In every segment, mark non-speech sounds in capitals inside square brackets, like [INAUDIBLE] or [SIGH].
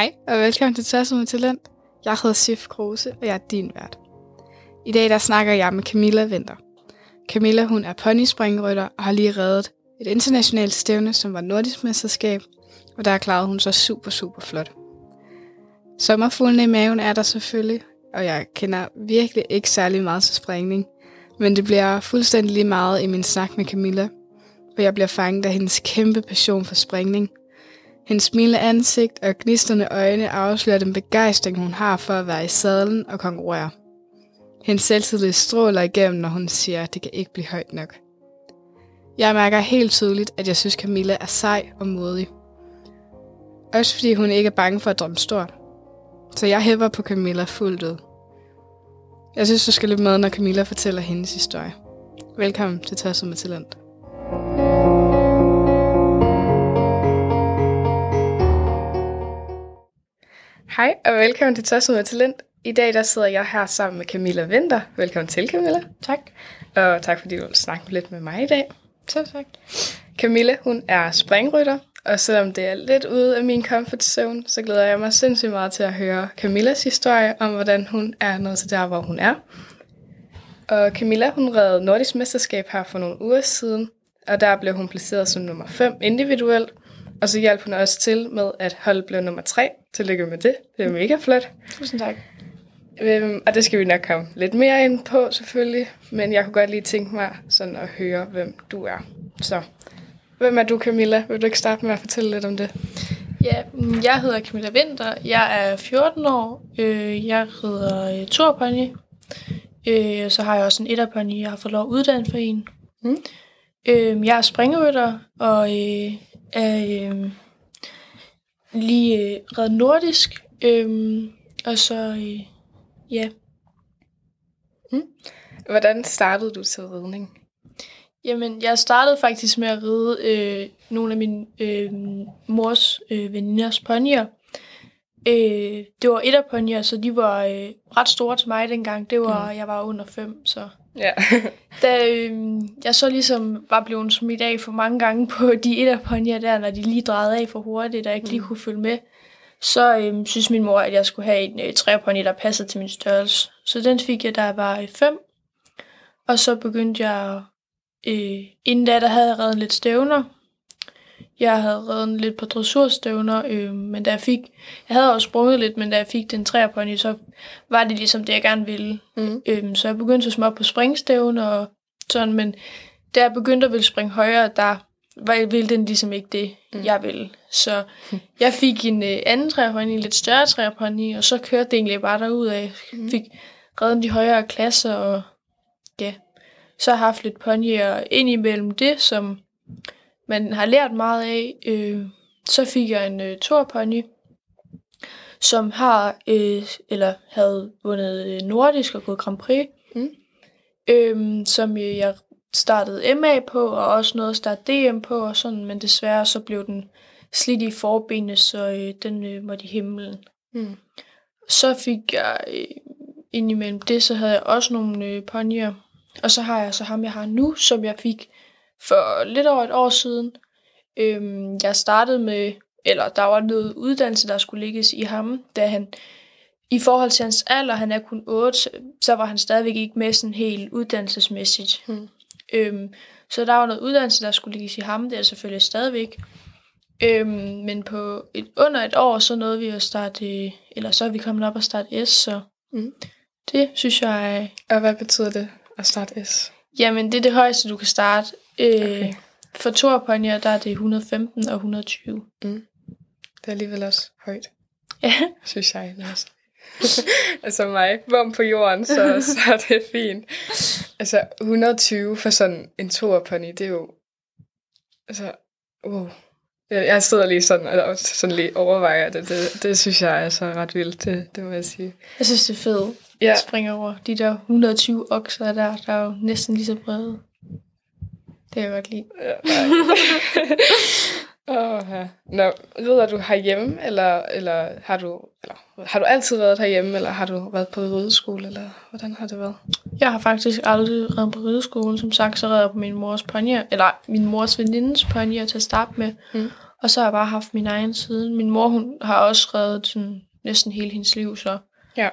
Hej, og velkommen til Tasset med Talent. Jeg hedder Sif Kruse, og jeg er din vært. I dag der snakker jeg med Camilla Venter. Camilla hun er ponyspringrytter og har lige reddet et internationalt stævne, som var nordisk mesterskab, og der klarede hun så super, super flot. Sommerfuglene i maven er der selvfølgelig, og jeg kender virkelig ikke særlig meget til springning, men det bliver fuldstændig lige meget i min snak med Camilla, for jeg bliver fanget af hendes kæmpe passion for springning – hendes smilende ansigt og gnisterne øjne afslører den begejstring, hun har for at være i sadlen og konkurrere. Hendes selvtillid stråler igennem, når hun siger, at det kan ikke blive højt nok. Jeg mærker helt tydeligt, at jeg synes, Camilla er sej og modig. Også fordi hun ikke er bange for at drømme stort. Så jeg hæpper på Camilla fuldt ud. Jeg synes, du skal lytte med, når Camilla fortæller hendes historie. Velkommen til Tosset med Talent. Hej og velkommen til Tosset med Talent. I dag der sidder jeg her sammen med Camilla Vinter. Velkommen til, Camilla. Tak. Og tak fordi du vil snakke lidt med mig i dag. Selv tak. Camilla, hun er springrytter, og selvom det er lidt ude af min comfort zone, så glæder jeg mig sindssygt meget til at høre Camillas historie om, hvordan hun er nået til der, hvor hun er. Og Camilla, hun redde nordisk mesterskab her for nogle uger siden, og der blev hun placeret som nummer 5 individuelt, og så hjalp hun også til med, at holdet blev nummer 3. Tillykke med det. Det er mega flot. Tusind tak. Øhm, og det skal vi nok komme lidt mere ind på, selvfølgelig. Men jeg kunne godt lige tænke mig sådan at høre, hvem du er. Så, hvem er du, Camilla? Vil du ikke starte med at fortælle lidt om det? Ja, mm, jeg hedder Camilla Winter. Jeg er 14 år. Øh, jeg rider turpony. Øh, så har jeg også en etterpony. Jeg har fået lov at uddanne for en. Mm. Øh, jeg er springerytter, og er øh, lige øh, red nordisk, øh, og så, øh, ja. Mm. Hvordan startede du til ridning? Jamen, jeg startede faktisk med at ride øh, nogle af min øh, mors øh, veninders ponyer. Øh, det var etterponyer, så de var øh, ret store til mig dengang. Det var, mm. jeg var under fem, så Ja. [LAUGHS] da øh, jeg så ligesom var blevet smidt af for mange gange på [LAUGHS] de etterponyer der, når de lige drejede af for hurtigt, og jeg ikke lige mm. kunne følge med, så øh, synes min mor, at jeg skulle have en øh, trærpony, der passede til min størrelse. Så den fik jeg, da jeg var fem. Og så begyndte jeg, øh, inden da, der havde jeg reddet lidt stævner, jeg havde reddet lidt på dressurstævner, øh, men da jeg fik, jeg havde også sprunget lidt, men da jeg fik den trærpony, så var det ligesom det, jeg gerne ville. Mm. Øh, så jeg begyndte så småt på springstævner og sådan, men da jeg begyndte at ville springe højere, der var, ville den ligesom ikke det, mm. jeg ville. Så jeg fik en øh, anden trærpony, en lidt større trærpony, og så kørte det egentlig bare derud af. Mm. fik reddet de højere klasser, og ja, så har jeg haft lidt ponyer ind imellem det, som man har lært meget af. Øh, så fik jeg en øh, torpony, som har øh, eller havde vundet øh, nordisk og gået Grand Prix, mm. øh, som øh, jeg startede MA på, og også noget at starte DM på, og sådan, men desværre så blev den slidt i forbenene, så øh, den øh, måtte i himlen. Mm. Så fik jeg øh, indimellem det, så havde jeg også nogle øh, ponyer, og så har jeg så ham, jeg har nu, som jeg fik for lidt over et år siden. Øhm, jeg startede med, eller der var noget uddannelse, der skulle ligges i ham, da han, i forhold til hans alder, han er kun 8, så var han stadigvæk ikke med sådan helt uddannelsesmæssigt. Hmm. Øhm, så der var noget uddannelse, der skulle ligges i ham, det er selvfølgelig stadigvæk. Øhm, men på et, under et år, så nåede vi at starte, eller så er vi kommet op og starte S, så mm. det synes jeg... Og hvad betyder det at starte S? Jamen, det er det højeste, du kan starte. Øh, okay. For torponyer, der er det 115 og 120. Mm. Det er alligevel også højt. Ja. Synes jeg. Altså. [LAUGHS] altså mig, bum på jorden, så, [LAUGHS] så er det fint. Altså 120 for sådan en torpony, det er jo... Altså, wow. Jeg, jeg sidder lige sådan og sådan lige overvejer det. det. Det synes jeg er så ret vildt, det, det må jeg sige. Jeg synes, det er fedt. Ja. Jeg springer over de der 120 okser der, der er jo næsten lige så brede. Det kan jeg godt lide. Oh, [LAUGHS] ja. Nå, rider du herhjemme, eller, eller, har du, eller har du altid været herhjemme, eller har du været på rideskole, eller hvordan har det været? Jeg har faktisk aldrig reddet på rideskolen. Som sagt, så redder jeg på min mors ponyer, eller min mors venindes ponyer til at starte med. Mm. Og så har jeg bare haft min egen side. Min mor, hun har også reddet sådan, næsten hele hendes liv, så Ja.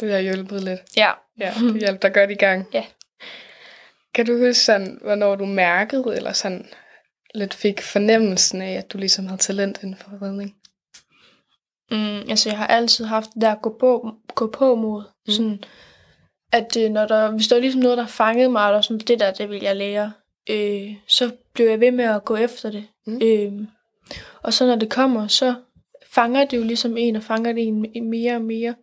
Det har hjulpet lidt. ja. Ja, det hjalp dig godt i gang. Ja. Kan du huske sådan, hvornår du mærkede, eller sådan lidt fik fornemmelsen af, at du ligesom havde talent inden for redning? Mm, altså, jeg har altid haft det der gå på, gå på mod. Mm. Sådan, at øh, når der, hvis der var ligesom noget, der fangede mig, eller sådan, det der, det vil jeg lære, øh, så blev jeg ved med at gå efter det. Mm. Øh, og så når det kommer, så fanger det jo ligesom en, og fanger det en mere og mere.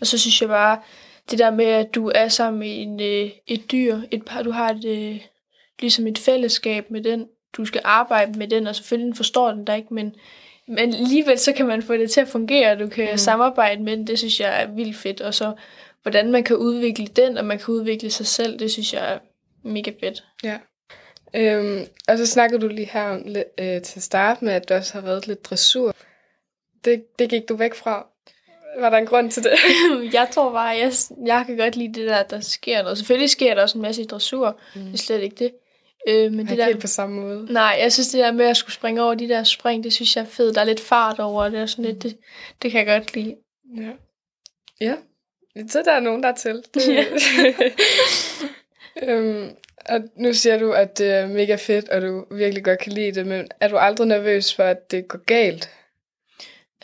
Og så synes jeg bare, det der med, at du er sammen med en, øh, et dyr, et par, du har et, øh, ligesom et fællesskab med den, du skal arbejde med den, og selvfølgelig forstår den der ikke, men, men alligevel så kan man få det til at fungere, og du kan Mm. samarbejde med den, det synes jeg er vildt fedt, og så hvordan man kan udvikle den, og man kan udvikle sig selv, det synes jeg er mega fedt. Ja. Øhm, og så snakkede du lige her om, øh, til at starte med, at du også har været lidt dressur. Det, det gik du væk fra. Var der en grund til det? [LAUGHS] jeg tror bare, jeg, jeg kan godt lide det der, der sker noget. Selvfølgelig sker der også en masse i dressur, mm. det er slet ikke det. Øh, men Men det der, helt på samme måde. Nej, jeg synes det der med at skulle springe over de der spring, det synes jeg er fedt. Der er lidt fart over det, og sådan lidt, det, det kan jeg godt lide. Ja. Ja. Så der er nogen, der er til. [LAUGHS] Det... Ja. [LAUGHS] øhm, og nu siger du, at det er mega fedt, og du virkelig godt kan lide det, men er du aldrig nervøs for, at det går galt?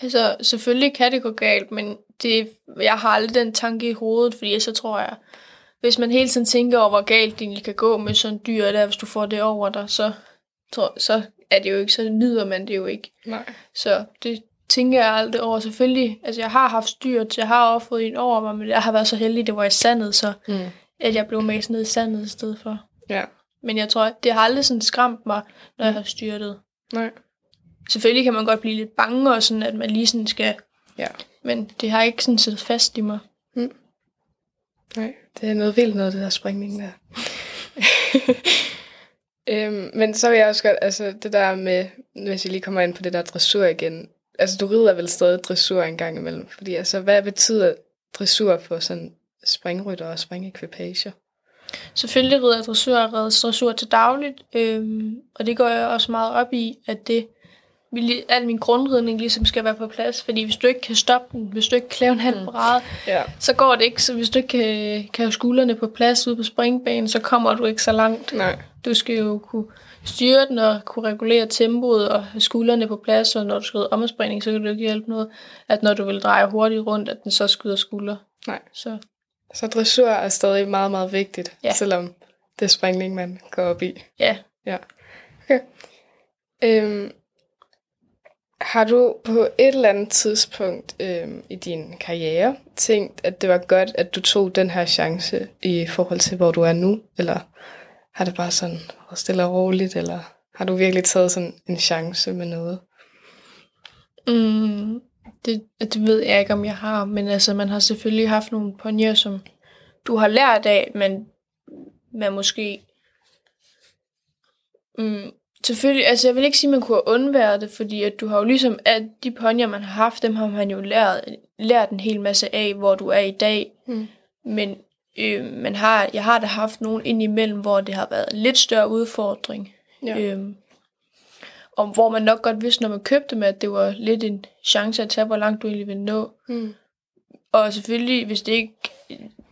Altså, selvfølgelig kan det gå galt, men det, jeg har aldrig den tanke i hovedet, fordi så tror jeg, hvis man hele tiden tænker over, hvor galt det egentlig kan gå med sådan dyr der, hvis du får det over dig, så, tror, så er det jo ikke, så nyder man det jo ikke. Nej. Så det tænker jeg aldrig over. Selvfølgelig, altså jeg har haft styr til, jeg har også fået en over mig, men jeg har været så heldig, det var i sandet, så Mm. at jeg blev med ned i sandet i stedet for. Ja. Men jeg tror, det har aldrig sådan skræmt mig, når jeg har styrtet. Nej. Selvfølgelig kan man godt blive lidt bange, og sådan, at man lige sådan skal... Ja. Men det har ikke sådan siddet fast i mig. Nej, det er noget vildt noget, det der springning der. [LAUGHS] øhm, men så vil jeg også godt, altså det der med, hvis jeg lige kommer ind på det der dressur igen. Altså du rider vel stadig dressur en gang imellem, fordi altså hvad betyder dressur for sådan springrytter og springekvipager? Selvfølgelig rider jeg dressur og redder dressur til dagligt, øhm, og det går jeg også meget op i, at det al min grundridning ligesom skal være på plads, fordi hvis du ikke kan stoppe den, hvis du ikke kan lave en halv Mm. parade, Ja. så går det ikke. Så hvis du ikke kan, kan have skuldrene på plads ude på springbanen, så kommer du ikke så langt. Nej. Du skal jo kunne styre den og kunne regulere tempoet og have skuldrene på plads, og når du skal omspringning, så kan jo ikke hjælpe noget, at når du vil dreje hurtigt rundt, at den så skyder skulder. Nej. Så Så dressur er stadig meget, meget vigtigt, Ja. selvom det er springning, man går op i. ja, Ja. Okay. Øhm, har du på et eller andet tidspunkt øh, i din karriere tænkt, at det var godt, at du tog den her chance i forhold til, hvor du er nu? Eller har det bare sådan været stille og roligt? Eller har du virkelig taget sådan en chance med noget? Mm, det, det ved jeg ikke, om jeg har, men altså, man har selvfølgelig haft nogle ponyer, som du har lært af, men man måske... Mm, selvfølgelig, altså jeg vil ikke sige, at man kunne have undværet det, fordi at du har jo ligesom, at de ponyer, man har haft, dem har man jo lært, lært en hel masse af, hvor du er i dag. Mm. Men øh, man har, jeg har da haft nogen indimellem, hvor det har været en lidt større udfordring. Ja. Øhm, og hvor man nok godt vidste, når man købte dem, at det var lidt en chance at tage, hvor langt du egentlig ville nå. Mm. Og selvfølgelig, hvis det ikke...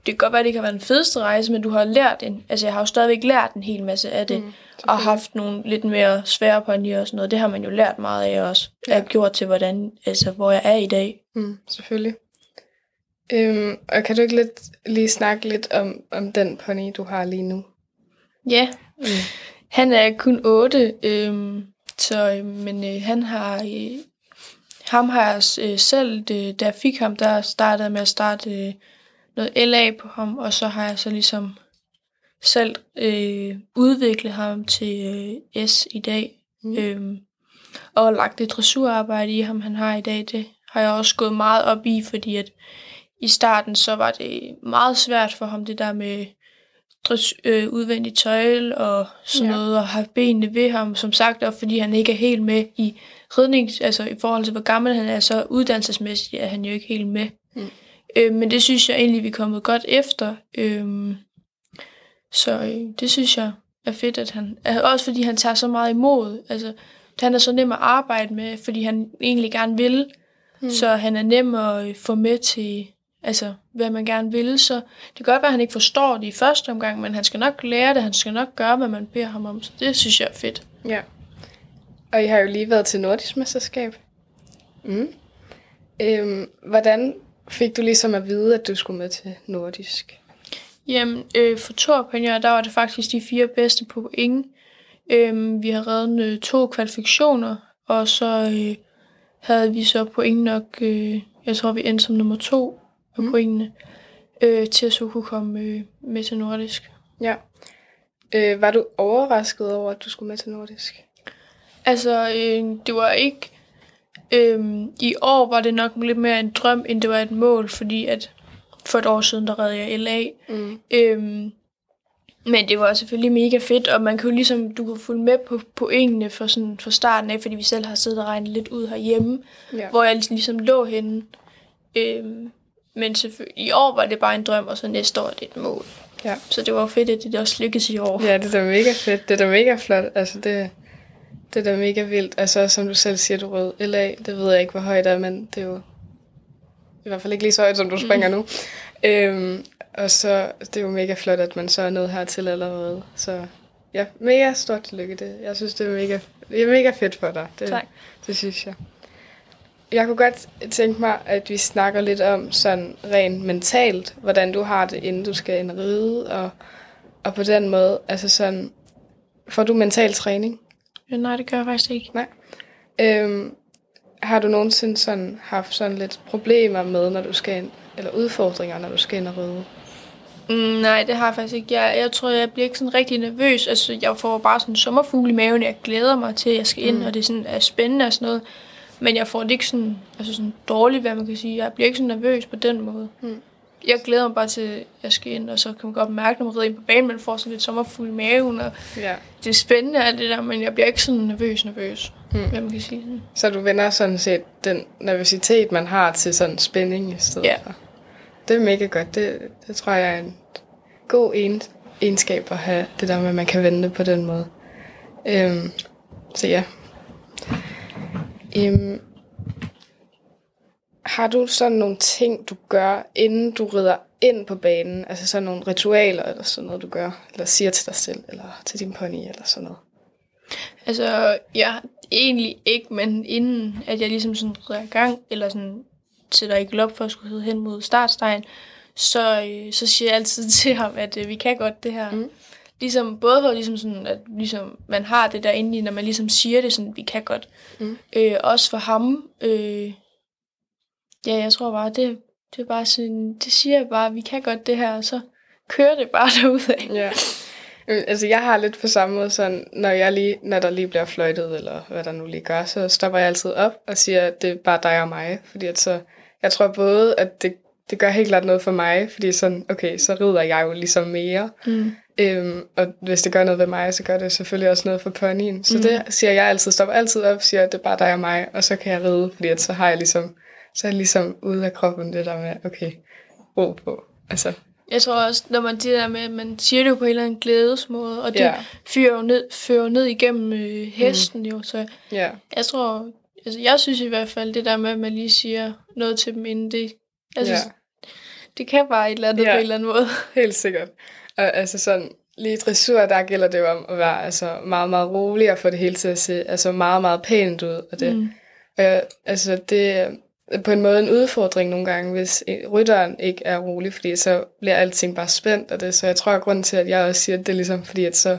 Det kan godt være, at det ikke har været den fedeste rejse, men du har lært en... Altså, jeg har jo stadigvæk lært en hel masse af det. Mm, og haft nogle lidt mere svære ponyer og sådan noget. Det har man jo lært meget af også. Ja. Har gjort til, hvordan, altså, hvor jeg er i dag. Mm, selvfølgelig. Øhm, og kan du ikke lidt, lige snakke lidt om, om den pony, du har lige nu? Ja, Mm. Han er kun 8, øhm, så, øh, men øh, han har, øh, ham har jeg øh, selv, det, da jeg fik ham, der startede med at starte øh, noget LA på ham, og så har jeg så ligesom selv øh, udviklet ham til øh, S i dag, Mm. øhm, og lagt det dressurarbejde i ham, han har i dag. Det har jeg også gået meget op i, fordi at i starten så var det meget svært for ham, det der med dress, øh, udvendig tøjle og sådan ja. noget, og have benene ved ham, som sagt, og fordi han ikke er helt med i ridning, altså i forhold til, hvor gammel han er, så uddannelsesmæssigt er han jo ikke helt med. Mm. Øh, men det synes jeg egentlig, vi er kommet godt efter. Øh, så øh, det synes jeg er fedt, at han... Også fordi han tager så meget imod. Altså, han er så nem at arbejde med, fordi han egentlig gerne vil. Mm. Så han er nem at øh, få med til, altså, hvad man gerne vil. Så det kan godt være, at han ikke forstår det i første omgang, men han skal nok lære det, han skal nok gøre, hvad man beder ham om. Så det synes jeg er fedt. Ja. Og I har jo lige været til Nordisk Mesterskab. Mm. Øhm, hvordan fik du ligesom at vide, at du skulle med til Nordisk? Jamen, øh, for to opinion, der var det faktisk de fire bedste på point. Øh, vi har reddet øh, to kvalifikationer, og så øh, havde vi så point nok, øh, jeg tror vi endte som nummer to på mm. pointene, øh, til at så kunne komme øh, med til Nordisk. Ja. Øh, var du overrasket over, at du skulle med til Nordisk? Altså, øh, det var ikke... Øh, I år var det nok lidt mere en drøm, end det var et mål, fordi at for et år siden, der redde jeg LA. Mm. Øhm, men det var selvfølgelig mega fedt, og man kunne ligesom, du kunne følge med på pointene for, sådan, for starten af, fordi vi selv har siddet og regnet lidt ud herhjemme, ja. hvor jeg ligesom lå henne. Øhm, men i år var det bare en drøm, og så næste år er det et mål. Ja. Så det var fedt, at det også lykkedes i år. Ja, det er da mega fedt. Det er da mega flot. Altså, det, det er da mega vildt. Altså, som du selv siger, du rød LA. Det ved jeg ikke, hvor højt det er, men det er jo i hvert fald ikke lige så højt, som du springer mm. nu. Øhm, og så det er jo mega flot, at man så er nået hertil allerede. Så ja, mega stort tillykke. Det. Jeg synes, det er mega, det er mega fedt for dig. Det, tak. Det synes jeg. Jeg kunne godt tænke mig, at vi snakker lidt om sådan rent mentalt, hvordan du har det, inden du skal ind og ride, og, og på den måde, altså sådan, får du mental træning? Nej, det gør jeg faktisk ikke. Nej. Øhm, har du nogensinde sådan haft sådan lidt problemer med, når du skal ind, eller udfordringer, når du skal ind og ride? Mm, nej, det har jeg faktisk ikke. Jeg, jeg tror, jeg bliver ikke sådan rigtig nervøs. Altså, jeg får bare sådan en sommerfugl i maven. Jeg glæder mig til, at jeg skal ind, mm. og det er, sådan, er spændende og sådan noget. Men jeg får det ikke sådan, altså sådan dårligt, hvad man kan sige. Jeg bliver ikke så nervøs på den måde. Mm. Jeg glæder mig bare til, at jeg skal ind, og så kan man godt mærke, når man rider ind på banen, man får sådan lidt sommerfugl i maven, og ja. det er spændende alt det der, men jeg bliver ikke sådan nervøs, nervøs, mm. hvad man kan sige. Så du vender sådan set den nervøsitet, man har til sådan spænding i stedet ja. for? Det er mega godt. Det, det tror jeg er en god en, egenskab at have, det der med, at man kan vende på den måde. Øhm, så ja. Øhm, har du sådan nogle ting, du gør, inden du rider ind på banen? Altså sådan nogle ritualer eller sådan noget, du gør? Eller siger til dig selv, eller til din pony, eller sådan noget? Altså, ja, egentlig ikke, men inden at jeg ligesom sådan rider i gang, eller sådan sætter ikke op for at skulle hen mod startstegen, så, øh, så siger jeg altid [LAUGHS] til ham, at øh, vi kan godt det her. Mm. Ligesom, både for ligesom sådan, at ligesom, man har det der inde i, når man ligesom siger det sådan, vi kan godt. Mm. Øh, også for ham, øh, ja, jeg tror bare, det, det er bare sådan, det siger jeg bare, vi kan godt det her, og så kører det bare [LAUGHS] derudad. Ja. Altså, jeg har lidt på samme måde sådan, når, jeg lige, når der lige bliver fløjtet, eller hvad der nu lige gør, så stopper jeg altid op og siger, at det er bare dig og mig. Fordi at så, jeg tror både, at det, det gør helt klart noget for mig, fordi sådan, okay, så rider jeg jo ligesom mere. Mm. Øhm, og hvis det gør noget ved mig, så gør det selvfølgelig også noget for ponyen. Så mm. det siger jeg altid, stopper altid op, siger, at det er bare dig og mig, og så kan jeg ride, fordi at så har jeg ligesom så er jeg ligesom ude af kroppen det der med, okay, ro på. Altså. Jeg tror også, når man det der med, man siger det jo på en eller anden glædesmåde, og det ja. fører jo ned, fører ned igennem øh, hesten mm. jo, så ja. jeg tror, altså jeg synes i hvert fald, det der med, at man lige siger noget til dem inden det, jeg synes, ja. det kan bare et eller andet ja. på en eller anden måde. [LAUGHS] Helt sikkert. Og altså sådan, lige i dressur, der gælder det jo om at være altså, meget, meget rolig og få det hele til at se altså, meget, meget pænt ud. Og det, mm. øh, altså, det, på en måde en udfordring nogle gange, hvis rytteren ikke er rolig, fordi så bliver alting bare spændt, og det, så jeg tror, at grunden til, at jeg også siger, at det er ligesom, fordi at så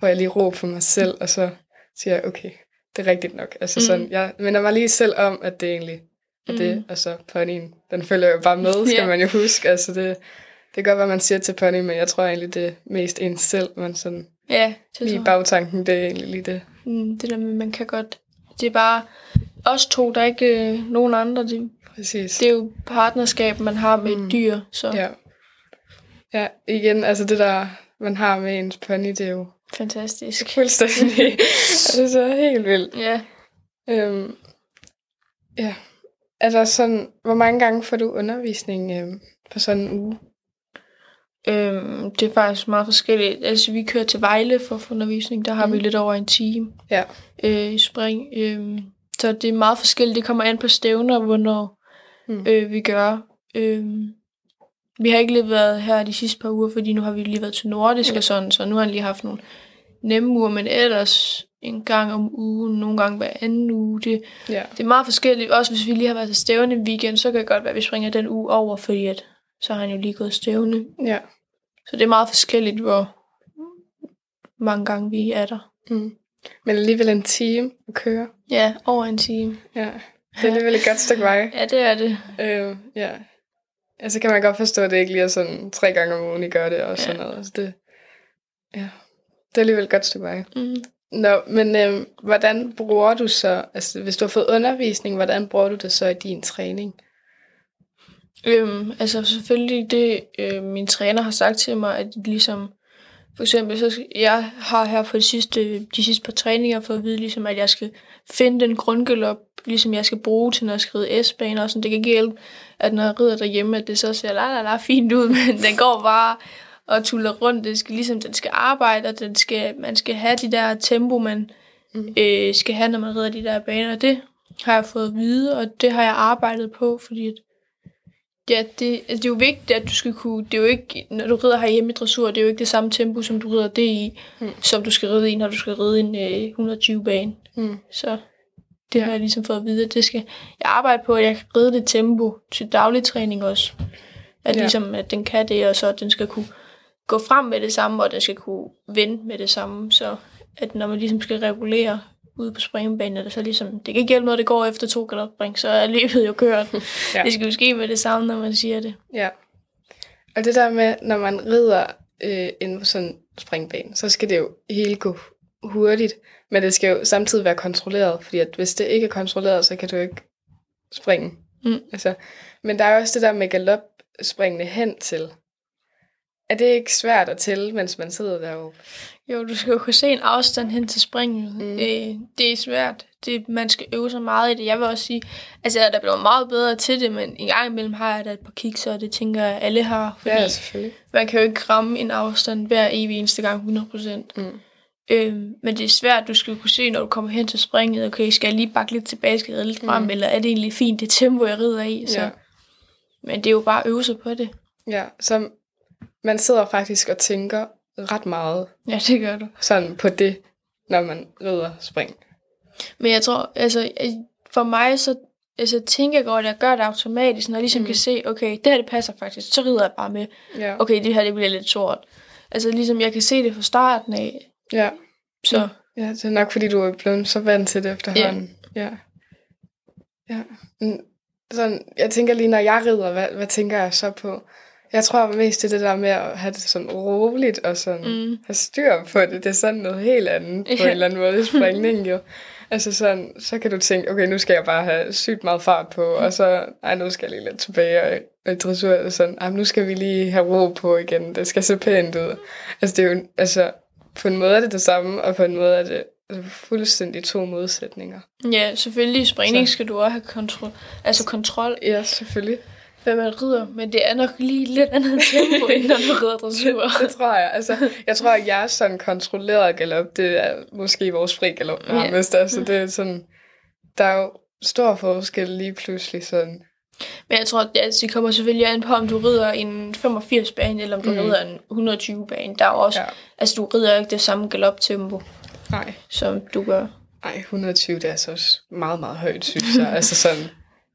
får jeg lige ro for mig selv, og så siger jeg, okay, det er rigtigt nok. Altså mm. sådan, jeg minder mig lige selv om, at det egentlig er mm. det, og så ponyen, den følger jo bare med, [LAUGHS] skal yeah. man jo huske. Altså det, det kan godt være, man siger til pony, men jeg tror egentlig, det er mest en selv, man sådan, ja, det lige i bagtanken, det er egentlig lige det. Mm, det der med, man kan godt, det er bare, os to, der er ikke øh, nogen andre. Det, Præcis. det er jo partnerskab, man har med mm. et dyr. Så. Ja. ja, igen, altså det der, man har med ens pony, det er jo fantastisk. [LAUGHS] Fuldstændig. [LAUGHS] det er så helt vildt. Ja. Øhm, ja. Der sådan, hvor mange gange får du undervisning øhm, på sådan en uge? Øhm, det er faktisk meget forskelligt. Altså, vi kører til Vejle for undervisning. Der har mm. vi lidt over en time Ja. øh, i spring. Øhm, så det er meget forskelligt. Det kommer an på stævner, hvornår Mm. øh, vi gør. Øhm, vi har ikke lige været her de sidste par uger, fordi nu har vi lige været til Nordisk Ja. og sådan, så nu har han lige haft nogle nemme uger, men ellers en gang om ugen, nogle gange hver anden uge. Det, Ja. det er meget forskelligt. Også hvis vi lige har været til stævne en weekend, så kan det godt være, at vi springer den uge over, fordi at, så har han jo lige gået stævne. Ja. Så det er meget forskelligt, hvor mange gange vi er der. Mm. Men alligevel en time at køre. Ja, over en time. Ja. Det er alligevel et godt stykke vej. Ja, det er det. Øh, ja. Altså kan man godt forstå, at det ikke lige er sådan tre gange om ugen, I gør det og sådan Ja. noget. Altså det, ja. Det er alligevel et godt stykke vej. Mm. Nå, men øh, hvordan bruger du så, altså hvis du har fået undervisning, hvordan bruger du det så i din træning? Øhm, altså selvfølgelig det, øh, min træner har sagt til mig, at ligesom, for eksempel, så jeg har her på de sidste, de sidste par træninger fået at vide, ligesom, at jeg skal finde den grundgalop, ligesom jeg skal bruge til, når jeg skal ride S-baner og sådan. Det kan ikke hjælpe, at når jeg rider derhjemme, at det så ser la la la fint ud, [LAUGHS] men den går bare og tuller rundt. Det skal ligesom, den skal arbejde, og den skal, man skal have de der tempo, man Mm. øh, skal have, når man rider de der baner. Det har jeg fået at vide, og det har jeg arbejdet på, fordi at Ja, det, altså, det er jo vigtigt, at du skal kunne... Det er jo ikke, når du rider herhjemme i dressur, det er jo ikke det samme tempo, som du rider det i, Mm. som du skal ride i, når du skal ride en øh, 120-bane. Mm. Så det har jeg ligesom fået at vide, at det skal jeg arbejder på, at jeg kan ride det tempo til daglig træning også. At ja. ligesom, at den kan det, og så at den skal kunne gå frem med det samme, og den skal kunne vende med det samme. Så at når man ligesom skal regulere ude på springbanen, det så ligesom, det kan ikke hjælpe noget, det går efter to galopspring, så er løbet jo kørt. [LAUGHS] Ja. Det skal jo ske med det samme, når man siger det. Ja. Og det der med, når man rider øh, på sådan en springbane, så skal det jo hele gå hurtigt, men det skal jo samtidig være kontrolleret, fordi at hvis det ikke er kontrolleret, så kan du ikke springe. Mm. Altså, men der er jo også det der med galopspringende hen til. Er det ikke svært at tælle, mens man sidder deroppe? Jo, du skal jo kunne se en afstand hen til springet. Mm. Øh, det er svært. Det, man skal øve sig meget i det. Jeg vil også sige, altså jeg er da blevet meget bedre til det, men en gang imellem har jeg da et par kiks, og det tænker jeg, alle har. Fordi Ja, selvfølgelig. man kan jo ikke ramme en afstand hver evig eneste gang 100%. Mm. Øhm, men det er svært, du skal kunne se, når du kommer hen til springet, okay, skal jeg lige bakke lidt tilbage, skal jeg lidt frem, Mm. eller er det egentlig fint, det tempo, jeg rider i? Så. Ja. Ja. Men det er jo bare at øve sig på det. ja, så man sidder faktisk og tænker ret meget Ja, det gør du. sådan på det, når man rider spring. Men jeg tror, altså, for mig, så altså, tænker jeg godt, at jeg gør det automatisk, når jeg ligesom Mm. kan se, okay, det her det passer faktisk, så rider jeg bare med. Ja. Okay, det her det bliver lidt sort. Altså ligesom, jeg kan se det fra starten af. ja. Så Ja, det er nok, fordi du er blevet så vant til det efterhånden. Ja. Ja. ja. Sådan, jeg tænker lige, når jeg rider, hvad, hvad tænker jeg så på? Jeg tror mest det er det der med at have det sådan roligt og sådan Mm. have styr på det. Det er sådan noget helt andet på Ja. en eller anden måde i [LAUGHS] springning jo. Altså sådan, så kan du tænke, okay, nu skal jeg bare have sygt meget fart på, og så, ej, nu skal jeg lige lidt tilbage, og, og dressur det sådan, ej, nu skal vi lige have ro på igen, det skal se pænt ud. Altså det er jo, altså, på en måde er det det samme, og på en måde er det altså, fuldstændig to modsætninger. ja, selvfølgelig i springning Så. skal du også have kontrol, altså kontrol, Ja, selvfølgelig. Hvad man rider, men det er nok lige lidt andet tempo, end når du rider [LAUGHS] dressur. Det tror jeg. Altså, jeg tror, at jeg er sådan kontrolleret galop, det er måske vores fri galop Ja. nærmest. Altså, det er sådan, der er jo stor forskel lige pludselig sådan. Men jeg tror, at altså, det kommer selvfølgelig an på, om du rider en 85-bane, eller om du Mm. rider en 120-bane. Der er også, Ja. ja. altså du rider ikke det samme galoptempo, Nej. som du gør. Ej, 120, det er altså også meget, meget højt, synes jeg. altså sådan,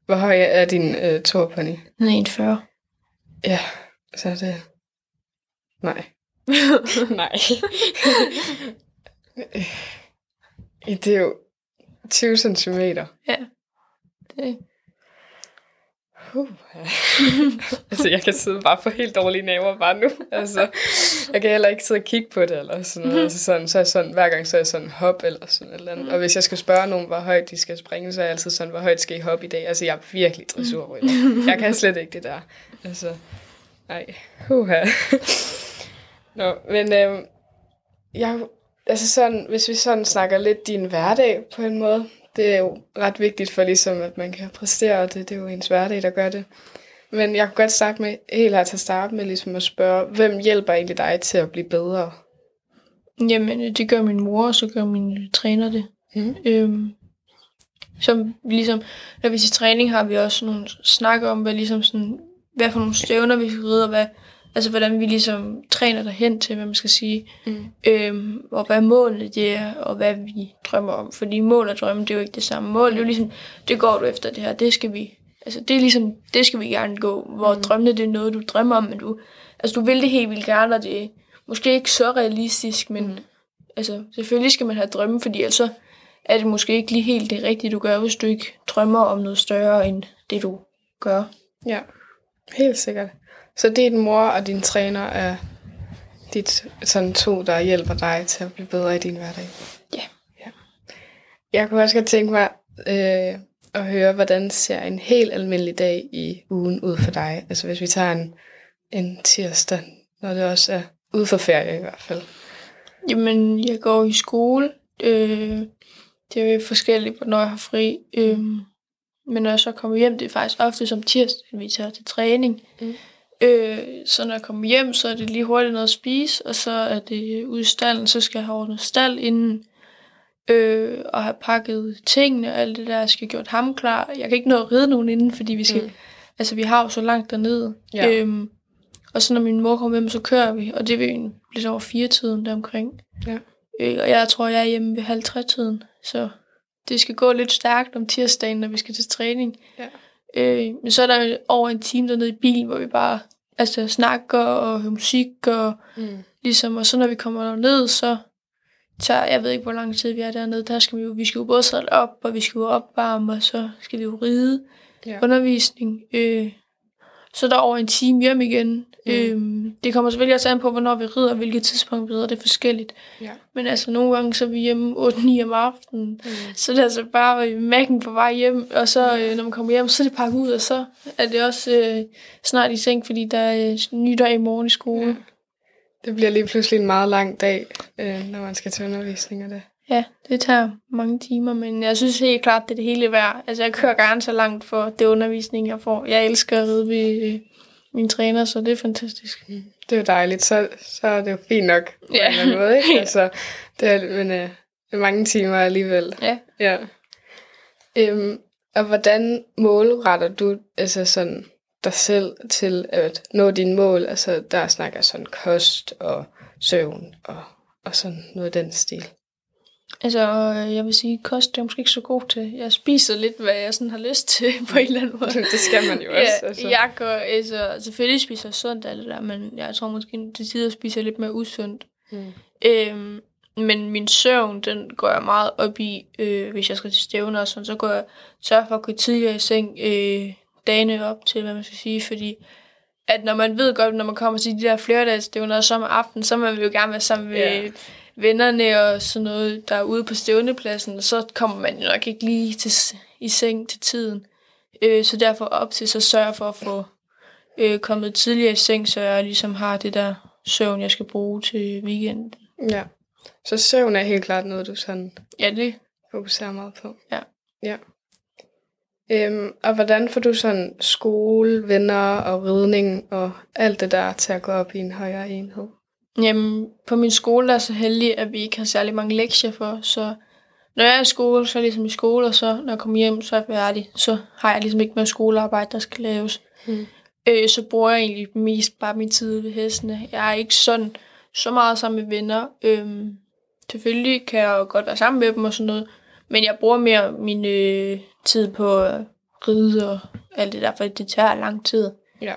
hvor høj er din øh, torpony? Den er 140. Ja, så er det... Nej. [LAUGHS] Nej. [LAUGHS] det er jo 20 centimeter. Ja. Det, Uh. altså, jeg kan sidde bare for helt dårlige naver bare nu. Altså, jeg kan heller ikke sidde og kigge på det, eller sådan noget. Altså, sådan, så er sådan, hver gang så er jeg sådan hop, eller sådan et eller andet. Og hvis jeg skal spørge nogen, hvor højt de skal springe, så er jeg altid sådan, hvor højt skal I hoppe i dag? Altså, jeg er virkelig dressurrytter. Jeg kan slet ikke det der. Altså, nej. Huha. Nå, men øhm, jeg, altså sådan, hvis vi sådan snakker lidt din hverdag på en måde, det er jo ret vigtigt for ligesom, at man kan præstere, og det, det er jo ens hverdag, der gør det. Men jeg kunne godt starte med, helt at starte med, ligesom at spørge, hvem hjælper egentlig dig til at blive bedre? Jamen, det gør min mor, og så gør min træner det. Mm. Øhm, som ligesom, når vi til træning har vi også nogle snakker om, hvad, ligesom sådan, hvad for nogle stævner vi skal ride, og hvad, altså hvordan vi ligesom træner derhen til, hvad man skal sige. Mm. Øhm, og hvad målet det er, og hvad vi drømmer om. Fordi mål og drømme, det er jo ikke det samme. Mål, det er jo ligesom, det går du efter det her, det skal vi, altså det er ligesom, det skal vi gerne gå. Hvor mm. drømmene, det er noget, du drømmer om, men du, altså du vil det helt vildt gerne, og det er måske ikke så realistisk, men mm. altså selvfølgelig skal man have drømme, fordi ellers så er det måske ikke lige helt det rigtige, du gør, hvis du ikke drømmer om noget større, end det du gør. Ja, helt sikkert. Så din mor og din træner er dit sådan to, der hjælper dig til at blive bedre i din hverdag? Ja. ja. Jeg kunne også godt tænke mig øh, at høre, hvordan ser en helt almindelig dag i ugen ud for dig? Altså hvis vi tager en, en tirsdag, når det også er ude for ferie i hvert fald. Jamen, jeg går i skole. Øh, det er jo forskelligt, hvornår jeg har fri. Øh, men når jeg så kommer hjem, det er faktisk ofte som tirsdag, vi tager til træning. Mm. Øh, så når jeg kommer hjem, så er det lige hurtigt noget at spise, og så er det ude i stallen, så skal jeg have ordnet stald inden, øh, og have pakket tingene og alt det der, jeg skal have gjort ham klar. Jeg kan ikke nå at ride nogen inden, fordi vi skal, mm. altså vi har jo så langt dernede. Ja. Øhm, og så når min mor kommer hjem, så kører vi, og det er vi lidt over fire tiden deromkring. Ja. Øh, og jeg tror, jeg er hjemme ved halv tiden, så det skal gå lidt stærkt om tirsdagen, når vi skal til træning. Ja. Øh, men så er der over en time dernede i bilen, hvor vi bare altså, snakker og hører musik, og Mm. ligesom, og så når vi kommer ned, så tager, jeg ved ikke, hvor lang tid vi er dernede, der skal vi jo, vi skal jo både sætte op, og vi skal jo opvarme, og så skal vi jo ride, Ja. undervisning. Øh, så er der over en time hjem igen. Mm. Øhm, det kommer selvfølgelig også an på, hvornår vi rider, og hvilket tidspunkt vi rider. Det er forskelligt. Ja. Men altså, nogle gange så er vi hjemme 8-9 om aftenen. Mm. Så det er altså bare øh, mækken på vej hjem. Og så, øh, når man kommer hjem, så er det pakket ud, og så er det også øh, snart i seng, fordi der er øh, ny dag i morgen i skole. Ja. Det bliver lige pludselig en meget lang dag, øh, når man skal til undervisning og det. Ja, det tager mange timer, men jeg synes helt klart, det er det hele værd. Altså, jeg kører gerne så langt for det undervisning, jeg får. Jeg elsker at ride ved øh, min træner, så det er fantastisk. Det er jo dejligt, så, så er det jo fint nok på Ja. en eller anden måde, [LAUGHS] ikke? Altså, det er, men øh, er mange timer alligevel. Ja. Ja. Øhm, og hvordan målretter du altså sådan dig selv til at nå dine mål? Altså, der snakker sådan kost og søvn og, og sådan noget i den stil. Altså, øh, jeg vil sige, kost det er jeg måske ikke så god til. Jeg spiser lidt, hvad jeg sådan har lyst til [LAUGHS] på en eller anden måde. [LAUGHS] det skal man jo også. Ja, altså. jeg går, altså, selvfølgelig spiser jeg sundt alt det der, men jeg tror måske til tider spiser jeg lidt mere usundt. Mm. Øhm, men min søvn, den går jeg meget op i, øh, hvis jeg skal til stævner og sådan, så går jeg sørger for at gå tidligere i seng øh, dagene op til, hvad man skal sige, fordi at når man ved godt, når man kommer til de der flerdagsstævner og så om aften, så vil man jo gerne være sammen med Ja. Vennerne og sådan noget, der er ude på stævnepladsen, så kommer man jo nok ikke lige til, i seng til tiden. Øh, så derfor op til, så sørger jeg for at få øh, kommet tidligere i seng, så jeg ligesom har det der søvn, jeg skal bruge til weekenden. Ja. Så søvn er helt klart noget, du sådan Ja, det fokuserer meget på. Ja. Ja. Øhm, og hvordan får du sådan skole, venner og ridning og alt det der til at gå op i en højere enhed? Jamen, på min skole der er så heldig, at vi ikke har særlig mange lektier for, så når jeg er i skole, så er jeg ligesom i skole, og så når jeg kommer hjem, så er jeg færdig. Så har jeg ligesom ikke mere skolearbejde, der skal laves. Mm. Øh, så bruger jeg egentlig mest bare min tid ved hestene. Jeg er ikke sådan så meget sammen med venner. Øhm, selvfølgelig kan jeg jo godt være sammen med dem og sådan noget, men jeg bruger mere min øh, tid på at ride og alt det der, for det tager lang tid. Ja.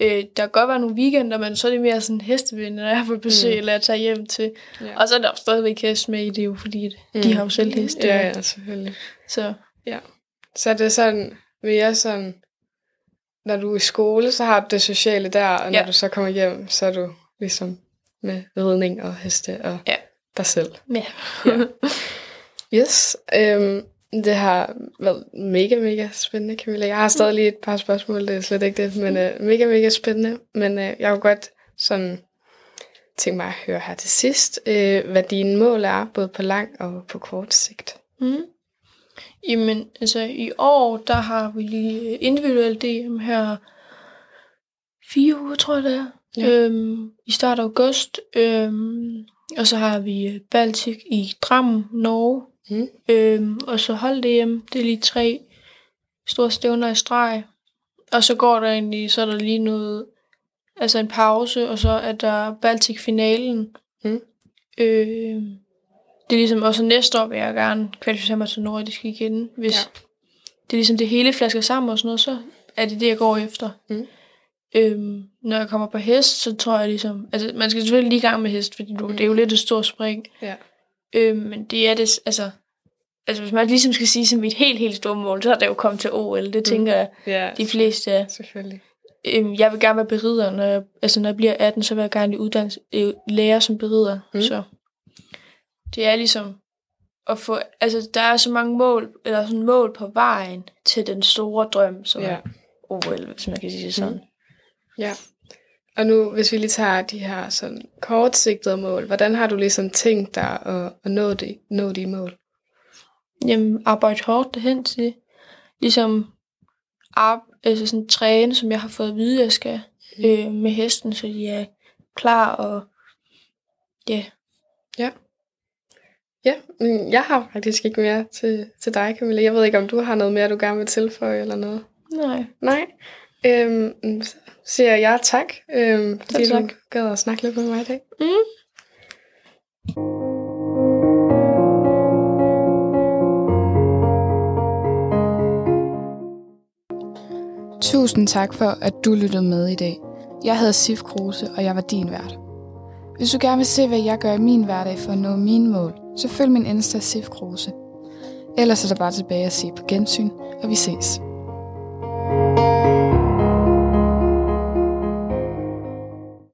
Øh, der kan godt være nogle weekender, men så er det mere sådan hestevenner, når jeg på besøg, Mm. eller jeg tager hjem til. Ja. Og så er der stadigvæk hest med i det, jo, fordi mm. de har jo selv heste. Ja, ja, selvfølgelig. Så Så er det sådan, mere sådan, når du er i skole, så har du det sociale der, og når Ja. du så kommer hjem, så er du ligesom med ridning og heste og Ja. dig selv. ja. Ja. Yes. Øhm, det har været mega, mega spændende, Camilla. Jeg har stadig lige et par spørgsmål, det er slet ikke det, men øh, mega, mega spændende. Men øh, jeg kunne godt sådan tænke mig at høre her til sidst, øh, hvad dine mål er, både på lang og på kort sigt. Mm. Jamen, altså i år, der har vi lige individuel DM her fire uger, tror jeg det er. Ja. Øhm, I start af august. Øhm, og så har vi Baltic i Drammen, Norge. Mm. Øhm, og så hold det hjem. Det er lige tre store stævner i streg. Og så går der egentlig, så er der lige noget, altså en pause, og så er der Baltic-finalen. Mm. Øh, det er ligesom også næste år vil jeg gerne kvalificere mig til nordisk igen. Hvis Ja. det er ligesom det hele flasker sammen og sådan noget, så er det det, jeg går efter. Mm. Øhm, når jeg kommer på hest, så tror jeg ligesom... Altså, man skal selvfølgelig lige i gang med hest, fordi du, det er jo lidt et stort spring. Ja. Øhm, men det er det... Altså, altså, hvis man ligesom skal sige som mit helt, helt store mål, så er det jo kommet til OL. Det tænker jeg, Ja, de fleste er. selvfølgelig. Øhm, jeg vil gerne være berider, når jeg, altså, når jeg bliver 18, så vil jeg gerne i uddannelse, øh, lære som berider. Mm. Mm. Så det er ligesom at få... Altså, der er så mange mål, eller sådan mål på vejen til den store drøm, som Ja. er OL, hvis man kan sige det sådan. Mm. Ja. Og nu, hvis vi lige tager de her sådan kortsigtede mål, hvordan har du ligesom tænkt dig at, at nå, de, nå de mål? Jamen, arbejde hårdt hen til. Ligesom ar- altså sådan, træne, som jeg har fået at vide, jeg skal øh, med hesten, så de er klar og ja. Ja. Ja, mm, jeg har faktisk ikke mere til, til dig, Camilla. Jeg ved ikke, om du har noget mere, du gerne vil tilføje eller noget. Nej. Nej. Øhm, så siger jeg tak, øhm, fordi tak. du gad at snakke lidt med mig i dag. Mm. Tusind tak for, at du lyttede med i dag. Jeg hedder Sif Kruse, og jeg var din vært. Hvis du gerne vil se, hvad jeg gør i min hverdag for at nå mine mål, så følg min Insta Sif Kruse. Ellers er der bare tilbage at se på gensyn, og vi ses.